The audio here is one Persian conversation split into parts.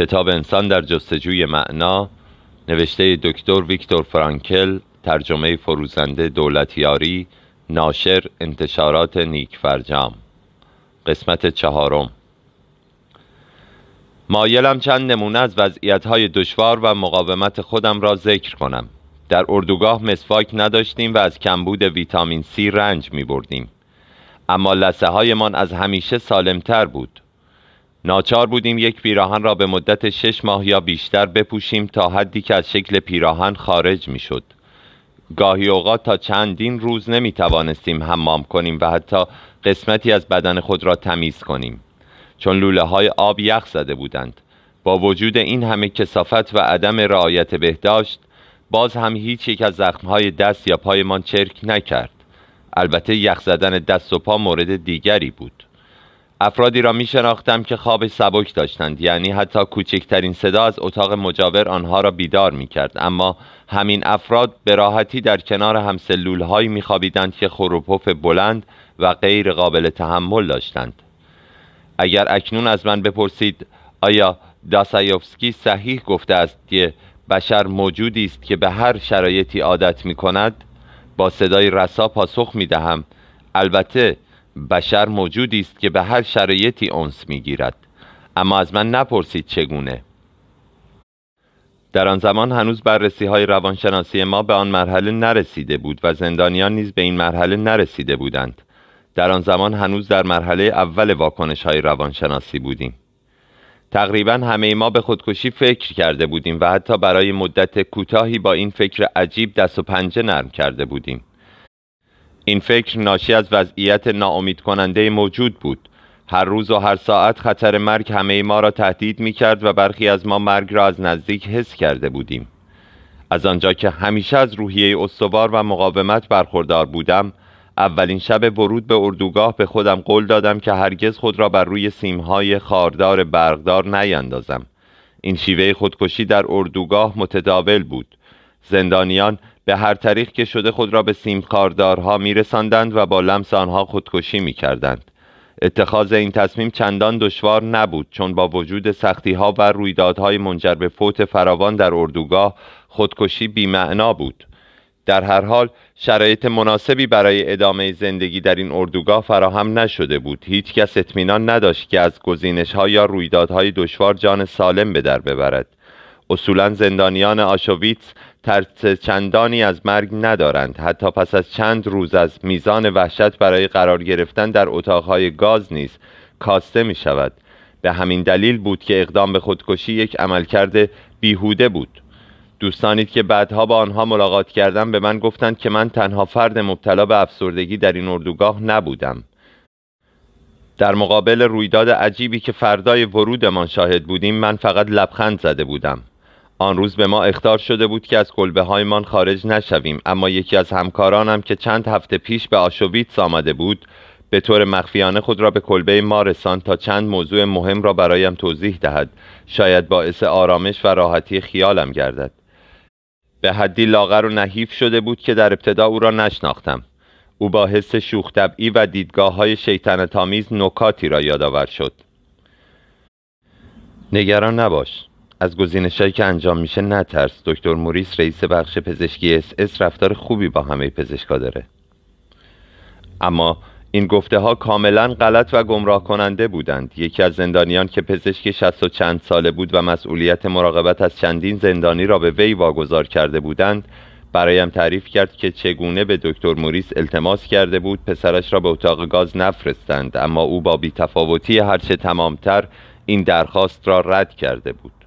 کتاب انسان در جستجوی معنا نوشته دکتر ویکتور فرانکل ترجمه فروزنده دولتیاری ناشر انتشارات نیک فرجام. قسمت چهارم. مایلم چند نمونه از وضعیت‌های دشوار و مقاومت خودم را ذکر کنم. در اردوگاه مسواک نداشتیم و از کمبود ویتامین C رنج می بردیم اما لسه هایمان از همیشه سالمتر بود. ناچار بودیم یک پیراهن را به مدت شش ماه یا بیشتر بپوشیم تا حدی که از شکل پیراهن خارج می شد گاهی اوقات تا چندین روز نمی توانستیم حمام کنیم و حتی قسمتی از بدن خود را تمیز کنیم. چون لوله های آب یخ زده بودند. با وجود این همه کسافت و عدم رعایت بهداشت باز هم هیچ یک از زخمهای دست یا پایمان چرک نکرد. البته یخ زدن دست و پا مورد دیگری بود. افرادی را می شناختم که خواب سبک داشتند. یعنی حتی کوچکترین صدا از اتاق مجاور آنها را بیدار می کرد اما همین افراد به راحتی در کنار همسلول هایی می خوابیدند که خروپف بلند و غیر قابل تحمل داشتند. اگر اکنون از من بپرسید آیا داسایوفسکی صحیح گفته است که بشر موجودی است که به هر شرایطی عادت می کند با صدای رسا پاسخ می دهم البته بشر موجودی است که به هر شرایطی انس می گیرد اما از من نپرسید چگونه. در آن زمان هنوز بررسی های روانشناسی ما به آن مرحله نرسیده بود و زندانیان نیز به این مرحله نرسیده بودند. در آن زمان هنوز در مرحله اول واکنش های روانشناسی بودیم. تقریبا همه ما به خودکشی فکر کرده بودیم و حتی برای مدت کوتاهی با این فکر عجیب دست و پنجه نرم کرده بودیم. این فکر ناشی از وضعیت ناامید کننده موجود بود. هر روز و هر ساعت خطر مرگ همه ما را تهدید می کرد و برخی از ما مرگ را از نزدیک حس کرده بودیم. از آنجا که همیشه از روحیه استوار و مقاومت برخوردار بودم اولین شب ورود به اردوگاه به خودم قول دادم که هرگز خود را بر روی سیمهای خاردار برقدار نیندازم. این شیوه خودکشی در اردوگاه متداول بود. زندانیان به هر طریق که شده خود را به سیم خاردارها میرساندند و با لمس آنها خودکشی می‌کردند. اتخاذ این تصمیم چندان دشوار نبود چون با وجود سختی ها و رویدادهای منجر به فوت فراوان در اردوگاه خودکشی بیمعنا بود. در هر حال شرایط مناسبی برای ادامه زندگی در این اردوگاه فراهم نشده بود. هیچ کس اطمینان نداشت که از گزینش ها یا رویدادهای دشوار جان سالم به در ببرد. اصولا زندانیان آشویتس ترس چندانی از مرگ ندارند. حتی پس از چند روز از میزان وحشت برای قرار گرفتن در اتاقهای گاز نیز کاسته می شود به همین دلیل بود که اقدام به خودکشی یک عملکرد بیهوده بود. دوستانی که بعدها با آنها ملاقات کردم به من گفتند که من تنها فرد مبتلا به افسردگی در این اردوگاه نبودم. در مقابل رویداد عجیبی که فردای ورودمان شاهد بودیم من فقط لبخند زده بودم. آن روز به ما اختار شده بود که از کلبه هایمان خارج نشویم اما یکی از همکارانم که چند هفته پیش به آشویتس آمده بود به طور مخفیانه خود را به کلبه ما رساند تا چند موضوع مهم را برایم توضیح دهد. شاید باعث آرامش و راحتی خیالم گردد. به حدی لاغر و نحیف شده بود که در ابتدا او را نشناختم. او با حس شوخ طبعی و دیدگاه های شیطن تامیز نکاتی را یادآور شد. نگران نباش. از گزینشهایی که انجام میشه نترس. دکتر موریس رئیس بخش پزشکی اس اس رفتار خوبی با همه پزشکا داره. اما این گفته ها کاملا غلط و گمراه کننده بودند. یکی از زندانیان که پزشک شست و چند ساله بود و مسئولیت مراقبت از چندین زندانی را به وی واگذار کرده بودند برایم تعریف کرد که چگونه به دکتر موریس التماس کرده بود پسرش را به اتاق گاز نفرستند اما او با بیتفاوتی هرچه تمامتر این درخواست را رد کرده بود.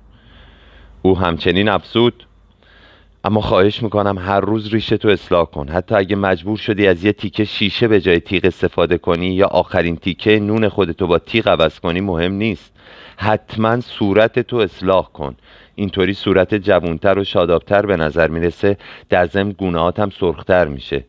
او همچنین افزود. اما خواهش می‌کنم هر روز ریشه تو اصلاح کن. حتی اگه مجبور شدی از یه تیکه شیشه به جای تیغ استفاده کنی یا آخرین تیکه نون خودتو با تیغ عوض کنی مهم نیست. حتما صورت تو اصلاح کن. اینطوری صورت جوونتر و شادابتر به نظر می‌رسه. در ضمن هم سرختر میشه.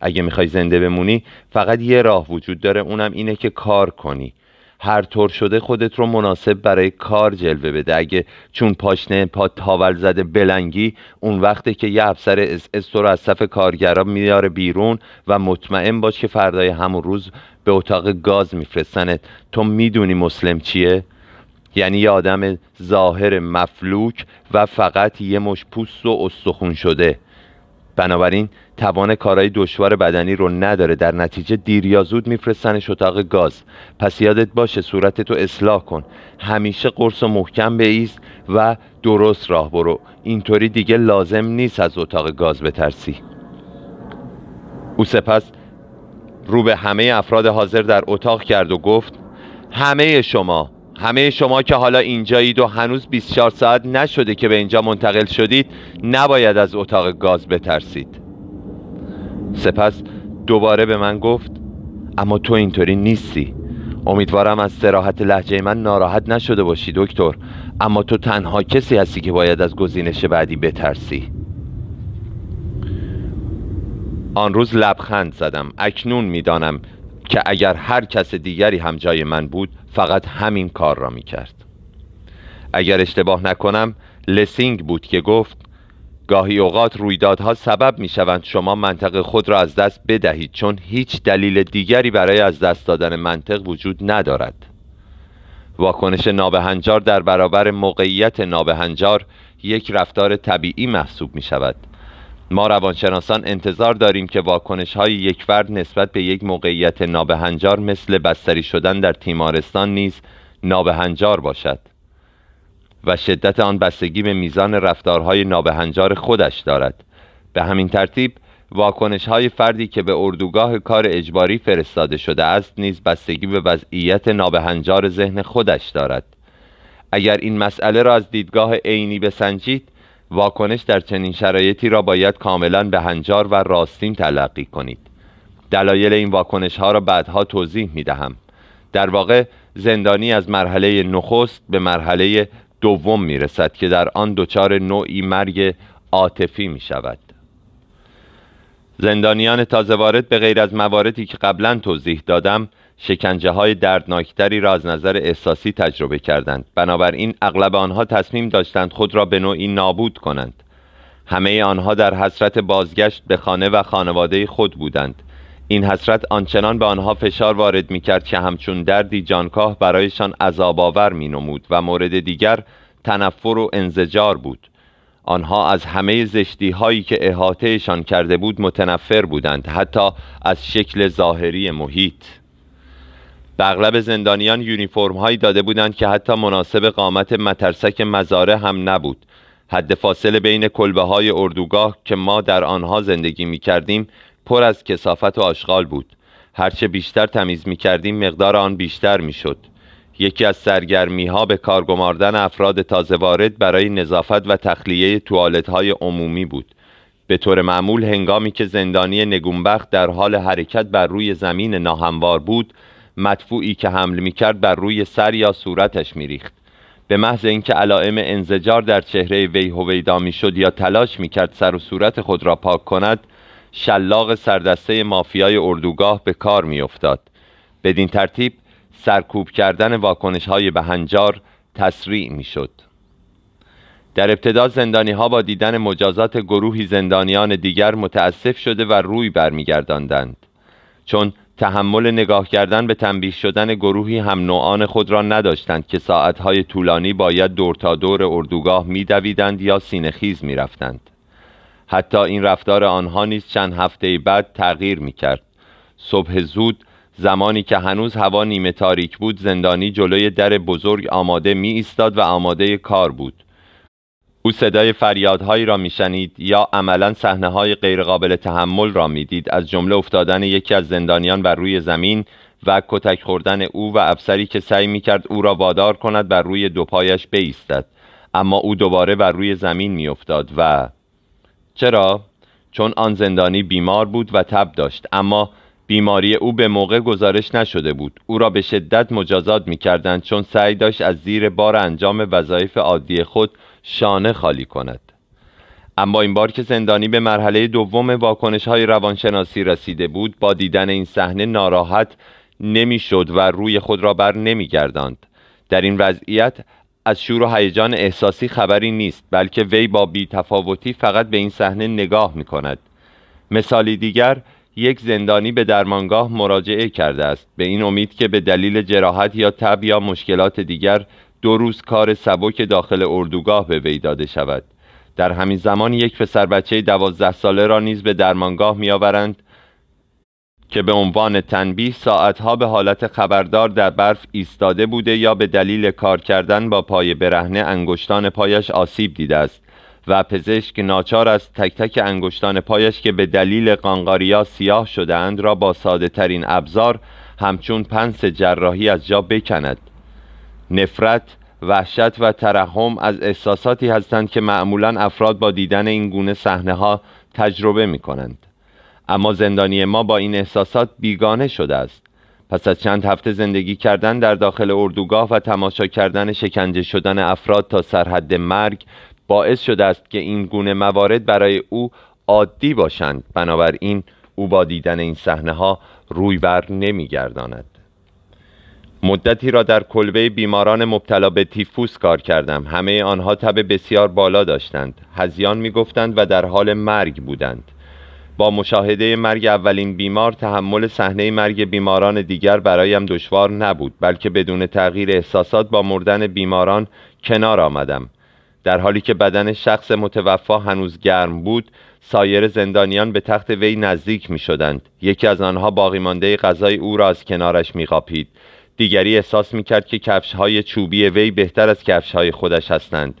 اگه می‌خوای زنده بمونی فقط یه راه وجود داره اونم اینه که کار کنی. هر طور شده خودت رو مناسب برای کار جلوه بده. اگه چون پاشنه پا تاول زده بلنگی اون وقته که یه افسر اس اس رو از صف کارگرا میاره بیرون و مطمئن باش که فردای همون روز به اتاق گاز میفرستنت. تو می‌دونی مسلم چیه؟ یعنی یه آدم ظاهر مفلوک و فقط یه مشت پوست و استخون شده. بنابراین توان کارهای دشوار بدنی رو نداره. در نتیجه دیر یا زود میفرستنش اتاق گاز. پس یادت باشه صورت تو اصلاح کن. همیشه قرص و محکم بیست و درست راه برو. اینطوری دیگه لازم نیست از اتاق گاز بترسی. او سپس رو به همه افراد حاضر در اتاق کرد و گفت همه شما همه شما که حالا اینجایید و هنوز 24 ساعت نشده که به اینجا منتقل شدید نباید از اتاق گاز بترسید. سپس دوباره به من گفت اما تو اینطوری نیستی. امیدوارم از سراحت لحجه من ناراحت نشده باشی دکتر. اما تو تنها کسی هستی که باید از گزینش بعدی بترسی. آن روز لبخند زدم. اکنون می‌دانم که اگر هر کس دیگری هم جای من بود فقط همین کار را می کرد اگر اشتباه نکنم لسینگ بود که گفت گاهی اوقات رویدادها سبب می شوند شما منطق خود را از دست بدهید چون هیچ دلیل دیگری برای از دست دادن منطق وجود ندارد. واکنش نابهنجار در برابر موقعیت نابهنجار یک رفتار طبیعی محسوب می شود ما روانشناسان انتظار داریم که واکنش های یک فرد نسبت به یک موقعیت نابهنجار مثل بستری شدن در تیمارستان نیز نابهنجار باشد و شدت آن بستگی به میزان رفتارهای نابهنجار خودش دارد. به همین ترتیب واکنش های فردی که به اردوگاه کار اجباری فرستاده شده است نیز بستگی به وضعیت نابهنجار ذهن خودش دارد. اگر این مسئله را از دیدگاه عینی بسنجید واکنش در چنین شرایطی را باید کاملا به هنجار و راستین تلقی کنید. دلایل این واکنش ها را بعدها توضیح می دهم در واقع زندانی از مرحله نخست به مرحله دوم می رسد که در آن دچار نوعی مرگ عاطفی می شود زندانیان تازه وارد به غیر از مواردی که قبلا توضیح دادم شکنجه های دردناکتری را از نظر احساسی تجربه کردند. بنابراین اغلب آنها تصمیم داشتند خود را به نوعی نابود کنند. همه آنها در حسرت بازگشت به خانه و خانواده خود بودند. این حسرت آنچنان به آنها فشار وارد می کرد که همچون دردی جانکاه برایشان عذاب آور می نمود و مورد دیگر تنفر و انزجار بود. آنها از همه زشتی هایی که احاطهشان کرده بود متنفر بودند حتی از شکل ظاهری محیط. به اغلب زندانیان یونیفرم هایی داده بودند که حتی مناسب قامت مترسک مزاره هم نبود. حد فاصله بین کلبه های اردوگاه که ما در آنها زندگی می کردیم پر از کسافت و آشغال بود. هرچه بیشتر تمیز می کردیم مقدار آن بیشتر می شد یکی از سرگرمی ها به کارگماردن افراد تازه وارد برای نظافت و تخلیه توالت های عمومی بود. به طور معمول هنگامی که زندانی نگونبخت در حال حرکت بر روی زمین ناهموار بود مدفوعی که حمل می کرد بر روی سر یا صورتش می ریخت. به محض اینکه علائم انزجار در چهره وی هویدا می شد یا تلاش می کرد سر و صورت خود را پاک کند شلاق سردسته مافیای اردوگاه به کار می افتاد. بدین ترتیب سرکوب کردن واکنش های بهنجار تسریع می شد. در ابتدا زندانی ها با دیدن مجازات گروهی زندانیان دیگر متاسف شده و روی برمیگرداندند چون تحمل نگاه کردن به تنبیه شدن گروهی هم نوعان خود را نداشتند که ساعتهای طولانی باید دور تا دور اردوگاه میدویدند یا سینهخیز می‌رفتند. حتی این رفتار آنها نیز چند هفته بعد تغییر می‌کرد. صبح زود زمانی که هنوز هوا نیمه تاریک بود زندانی جلوی در بزرگ آماده می ایستاد و آماده کار بود. او صدای فریادهایی را میشنید یا عملا صحنه های غیرقابل تحمل را می‌دید. از جمله افتادن یکی از زندانیان بر روی زمین و کتک خوردن او و افسری که سعی می‌کرد او را وادار کند بر روی دو پایش بایستد اما او دوباره بر روی زمین میافتاد و چرا؟ چون آن زندانی بیمار بود و تب داشت. اما بیماری او به موقع گزارش نشده بود. او را به شدت مجازات می‌کردند چون سعی داشت از زیر بار انجام وظایف عادی خود شانه خالی کند. اما این بار که زندانی به مرحله دوم واکنش های روانشناسی رسیده بود با دیدن این صحنه ناراحت نمی‌شد و روی خود را بر نمیگرداند. در این وضعیت از شور و هیجان احساسی خبری نیست بلکه وی با بیتفاوتی فقط به این صحنه نگاه می کند مثالی دیگر یک زندانی به درمانگاه مراجعه کرده است. به این امید که به دلیل جراحت یا تب یا مشکلات دیگر دو روز کار سبک داخل اردوگاه به وی داده شود. در همین زمان یک پسر بچه دوازده ساله را نیز به درمانگاه میآورند که به عنوان تنبیه ساعتها به حالت خبردار در برف ایستاده بوده یا به دلیل کار کردن با پای برهنه انگشتان پایش آسیب دیده است و پزشک ناچار است تک تک انگشتان پایش که به دلیل قانقاریا سیاه شده اند را با ساده ترین ابزار همچون پنس جراحی از جا بکند. نفرت وحشت و ترحم از احساساتی هستند که معمولا افراد با دیدن این گونه صحنه ها تجربه می کنند اما زندانی ما با این احساسات بیگانه شده است. پس از چند هفته زندگی کردن در داخل اردوگاه و تماشا کردن شکنجه شدن افراد تا سرحد مرگ باعث شده است که این گونه موارد برای او عادی باشند. بنابراین او با دیدن این صحنه ها روی بر نمیگرداند. مدتی را در کلبه بیماران مبتلا به تیفوس کار کردم. همه آنها تب بسیار بالا داشتند. هزیان می‌گفتند و در حال مرگ بودند. با مشاهده مرگ اولین بیمار تحمل صحنه مرگ بیماران دیگر برایم دشوار نبود بلکه بدون تغییر احساسات با مردن بیماران کنار آمدم. در حالی که بدن شخص متوفا هنوز گرم بود سایر زندانیان به تخت وی نزدیک می شدند یکی از آنها باقی مانده غذای او را از کنارش می قاپید. دیگری احساس می کرد که کفش های چوبی وی بهتر از کفش های خودش هستند.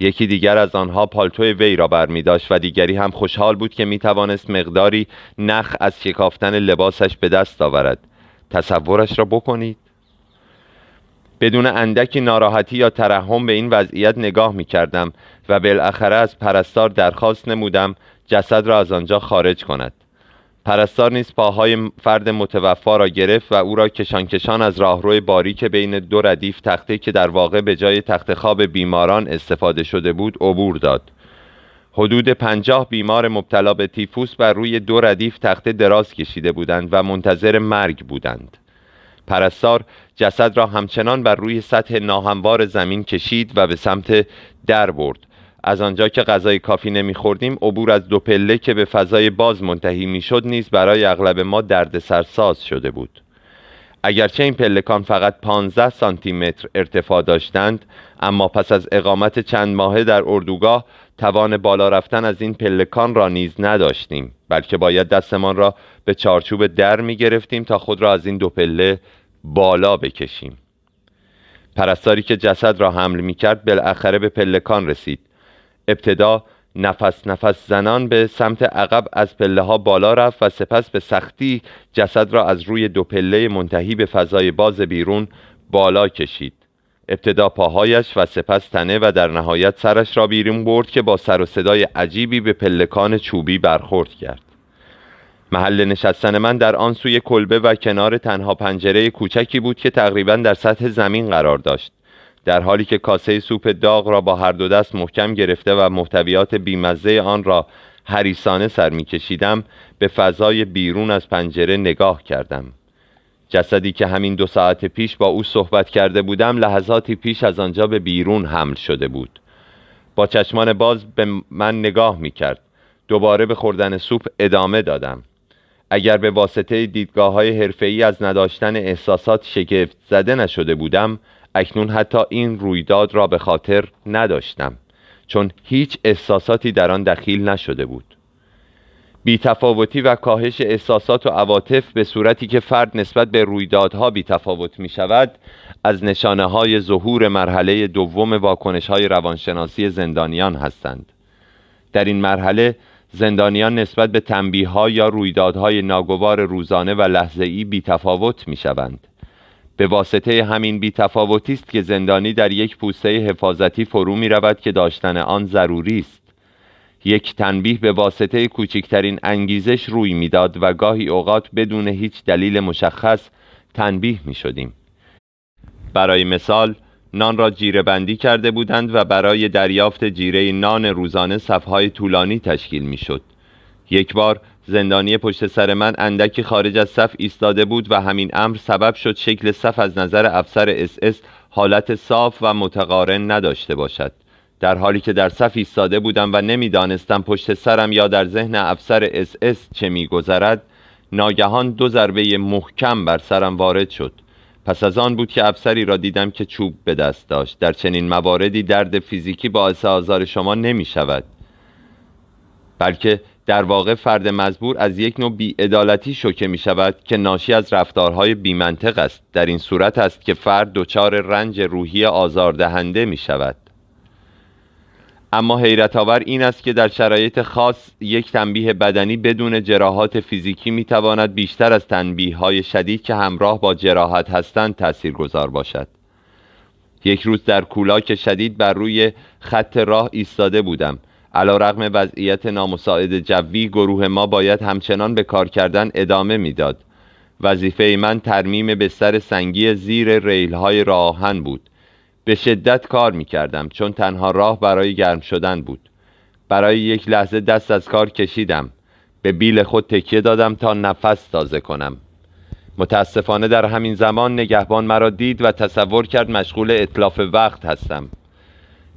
یکی دیگر از آنها پالتو وی را بر می داشت و دیگری هم خوشحال بود که می توانست مقداری نخ از شکافتن لباسش به دست آورد. تصورش را بکنید. بدون اندکی ناراحتی یا ترحم به این وضعیت نگاه می کردم و بالاخره از پرستار درخواست نمودم جسد را از آنجا خارج کند. پرستار نیز پاهای فرد متوفا را گرفت و او را کشان کشان از راهروی باریک بین دو ردیف تخته که در واقع به جای تخت خواب بیماران استفاده شده بود عبور داد. حدود پنجاه بیمار مبتلا به تیفوس بر روی دو ردیف تخته دراز کشیده بودند و منتظر مرگ بودند. پرستار جسد را همچنان بر روی سطح ناهموار زمین کشید و به سمت در برد. از آنجا که غذای کافی نمیخوردیم عبور از دو پله که به فضای باز منتهی می‌شد نیز برای اغلب ما دردسرساز شده بود. اگرچه این پلکان فقط 15 سانتی متر ارتفاع داشتند اما پس از اقامت چند ماهه در اردوگاه توان بالا رفتن از این پلکان را نیز نداشتیم بلکه باید دستمان را به چارچوب در می گرفتیم تا خود را از این دو پله بالا بکشیم. پرستاری که جسد را حمل می کرد بالاخره به پلکان رسید. ابتدا نفس نفس زنان به سمت عقب از پله ها بالا رفت و سپس به سختی جسد را از روی دو پله منتهی به فضای باز بیرون بالا کشید. ابتدا پاهایش و سپس تنه و در نهایت سرش را بیرون برد که با سر و صدای عجیبی به پلکان چوبی برخورد کرد. محل نشستن من در آن سوی کلبه و کنار تنها پنجره کوچکی بود که تقریبا در سطح زمین قرار داشت. در حالی که کاسه سوپ داغ را با هر دو دست محکم گرفته و محتویات بیمزه آن را حریسانه سر میکشیدم به فضای بیرون از پنجره نگاه کردم. جسدی که همین دو ساعت پیش با او صحبت کرده بودم لحظاتی پیش از آنجا به بیرون حمل شده بود. با چشمان باز به من نگاه می کرد. دوباره به خوردن سوپ ادامه دادم. اگر به واسطه دیدگاه های حرفه‌ای از نداشتن احساسات شگفت زده نشده بودم اکنون حتی این رویداد را به خاطر نداشتم چون هیچ احساساتی در آن دخیل نشده بود. بیتفاوتی و کاهش احساسات و عواطف به صورتی که فرد نسبت به رویدادها بیتفاوت می شود از نشانه های ظهور مرحله دوم واکنش های روانشناسی زندانیان هستند. در این مرحله زندانیان نسبت به تنبیه ها یا رویدادهای ناگوار روزانه و لحظه ای بیتفاوت می شوند به واسطه همین بیتفاوتی است که زندانی در یک پوسته حفاظتی فرو می رود که داشتن آن ضروری است یک تنبیه به واسطه کوچکترین انگیزش روی می‌داد و گاهی اوقات بدون هیچ دلیل مشخص تنبیه می شدیم. برای مثال نان را جیره بندی کرده بودند و برای دریافت جیره نان روزانه صفهای طولانی تشکیل می شد. یک بار زندانی پشت سر من اندکی خارج از صف ایستاده بود و همین امر سبب شد شکل صف از نظر افسر اس اس حالت صاف و متقارن نداشته باشد. در حالی که در صف ایستاده بودم و نمی‌دانستم پشت سرم یا در ذهن افسر اس اس چه میگذرد ناگهان دو ضربه محکم بر سرم وارد شد. پس از آن بود که افسری را دیدم که چوب به دست داشت. در چنین مواردی درد فیزیکی باعث آزار شما نمی شود بلکه در واقع فرد مزبور از یک نوع بیعدالتی شوکه می شود که ناشی از رفتارهای بیمنطق است. در این صورت است که فرد دچار رنج روحی آزاردهنده می شود اما حیرت آور این است که در شرایط خاص یک تنبیه بدنی بدون جراحات فیزیکی می تواند بیشتر از تنبیه های شدید که همراه با جراحت هستند تأثیر گذار باشد. یک روز در کولاک شدید بر روی خط راه ایستاده بودم. علا رغم وضعیت نامساعد جوی گروه ما باید همچنان به کار کردن ادامه می‌داد. وظیفه من ترمیم بستر سنگی زیر ریل های راهن بود. به شدت کار می کردم چون تنها راه برای گرم شدن بود. برای یک لحظه دست از کار کشیدم. به بیل خود تکیه دادم تا نفس تازه کنم. متاسفانه در همین زمان نگهبان مرا دید و تصور کرد مشغول اطلاف وقت هستم.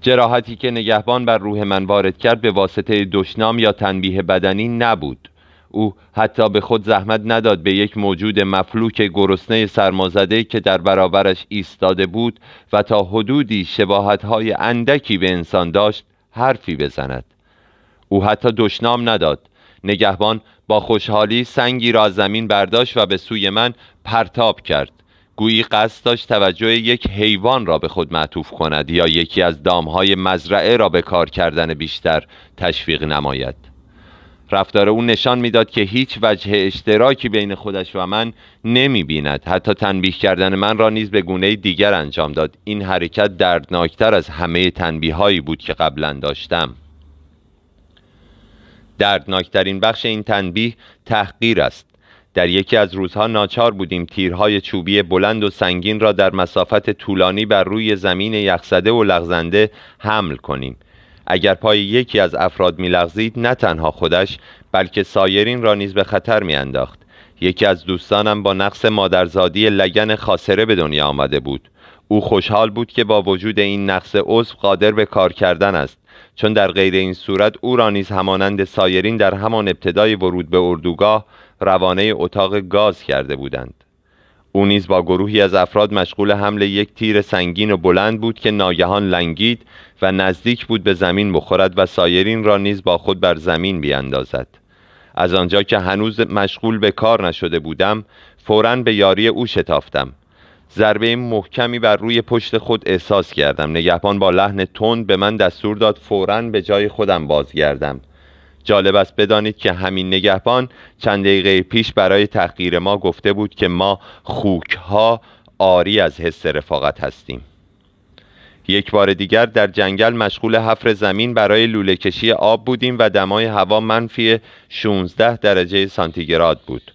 جراحتی که نگهبان بر روح من وارد کرد به واسطه دشنام یا تنبیه بدنی نبود. او حتی به خود زحمت نداد به یک موجود مفلوک گرسنه سرمازده که در برابرش ایستاده بود و تا حدودی شباهتهای اندکی به انسان داشت حرفی بزند. او حتی دشنام نداد. نگهبان با خوشحالی سنگی را زمین برداشت و به سوی من پرتاب کرد. گویی قصد داشت توجه یک حیوان را به خود معطوف کند یا یکی از دامهای مزرعه را به کار کردن بیشتر تشویق نماید. رفتار او نشان می‌داد که هیچ وجه اشتراکی بین خودش و من نمی بیند حتی تنبیه کردن من را نیز به گونه دیگر انجام داد. این حرکت دردناکتر از همه تنبیه هایی بود که قبلا داشتم. دردناکترین بخش این تنبیه تحقیر است. در یکی از روزها ناچار بودیم تیرهای چوبی بلند و سنگین را در مسافت طولانی بر روی زمین یخزده و لغزنده حمل کنیم. اگر پای یکی از افراد میلغزید نه تنها خودش بلکه سایرین را نیز به خطر میانداخت. یکی از دوستانم با نقص مادرزادی لگن خاصره به دنیا آمده بود. او خوشحال بود که با وجود این نقص عضو قادر به کار کردن است. چون در غیر این صورت او را نیز همانند سایرین در همان ابتدای ورود به اردوگاه روانه اتاق گاز کرده بودند. او نیز با گروهی از افراد مشغول حمل یک تیر سنگین و بلند بود که ناگهان لنگید و نزدیک بود به زمین بخورد و سایرین را نیز با خود بر زمین بیاندازد. از آنجا که هنوز مشغول به کار نشده بودم فورا به یاری او شتافتم. ضربه محکمی بر روی پشت خود احساس کردم. نگهبان با لحن تند به من دستور داد فورا به جای خودم بازگردم. جالب است بدانید که همین نگهبان چند دقیقه پیش برای تحقیر ما گفته بود که ما خوک ها آری از حس رفاقت هستیم. یک بار دیگر در جنگل مشغول حفر زمین برای لوله کشی آب بودیم و دمای هوا منفی 16 درجه سانتیگراد بود.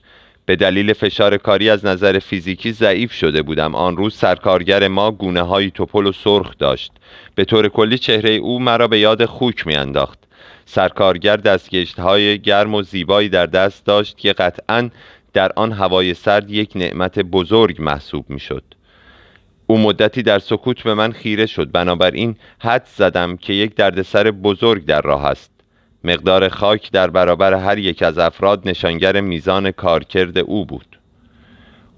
به دلیل فشار کاری از نظر فیزیکی ضعیف شده بودم. آن روز سرکارگر ما گونه های توپل و سرخ داشت. به طور کلی چهره او مرا به یاد خوک میانداخت. سرکارگر دستگشت های گرم و زیبایی در دست داشت که قطعا در آن هوای سرد یک نعمت بزرگ محسوب می شد او مدتی در سکوت به من خیره شد. بنابراین حد زدم که یک دردسر بزرگ در راه است. مقدار خاک در برابر هر یک از افراد نشانگر میزان کارکرد او بود.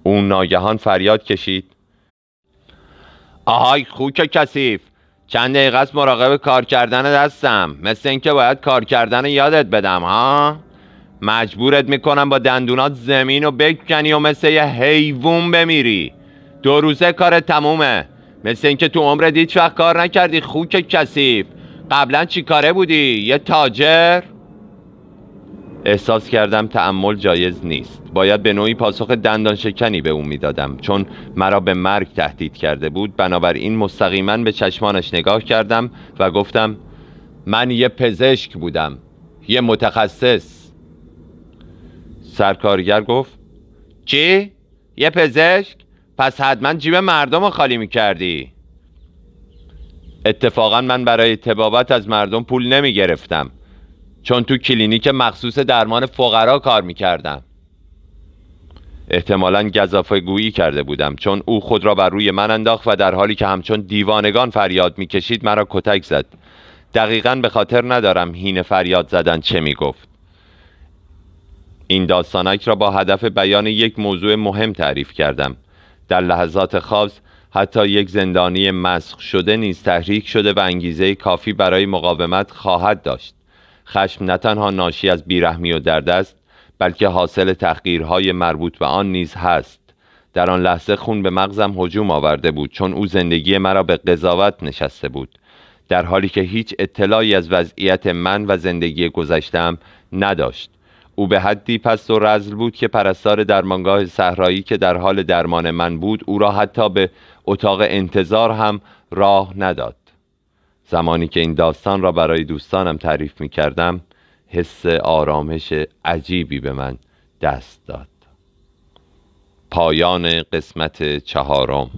او ناگهان فریاد کشید. آهای خوک کثیف! چند دقیقه است مراقب کار کردن دستم. مثل اینکه باید کار کردن یادت بدم ها؟ مجبورت می‌کنم با دندونات زمین و بکنی و مثل یه حیوون بمیری. دو روزه کار تمومه. مثل اینکه تو عمرت هیچ وقت کار نکردی خوک کثیف. قبلا چی کاره بودی؟ یه تاجر؟ احساس کردم تعمل جایز نیست. باید به نوعی پاسخ دندان شکنی به او می‌دادم. چون مرا به مرگ تهدید کرده بود بنابراین مستقیما به چشمانش نگاه کردم و گفتم من یه پزشک بودم. یه متخصص. سرکارگر گفت چی؟ یه پزشک؟ پس حتما جیب مردم رو خالی می‌کردی. اتفاقا من برای تبابت از مردم پول نمی گرفتم چون تو کلینیک مخصوص درمان فقرا کار می کردم احتمالا گذافه گویی کرده بودم چون او خود را بر روی من انداخت و در حالی که همچون دیوانگان فریاد می‌کشید مرا کتک زد. دقیقا به خاطر ندارم هین فریاد زدن چه می گفت این داستانک را با هدف بیان یک موضوع مهم تعریف کردم. در لحظات خاص حتی یک زندانی مسخ شده نیز تحریک شده و انگیزه کافی برای مقاومت خواهد داشت. خشم نه تنها ناشی از بیرحمی و درد است بلکه حاصل تحقیرهای مربوط به آن نیز هست. در آن لحظه خون به مغزم هجوم آورده بود چون او زندگی مرا به قضاوت نشسته بود. در حالی که هیچ اطلاعی از وضعیت من و زندگی گذشتم نداشت. او به حدی پست و رزل بود که پرستار درمانگاه صحرایی که در حال درمان من بود او را حتی به اتاق انتظار هم راه نداد. زمانی که این داستان را برای دوستانم تعریف می کردم حس آرامش عجیبی به من دست داد. پایان قسمت چهارم.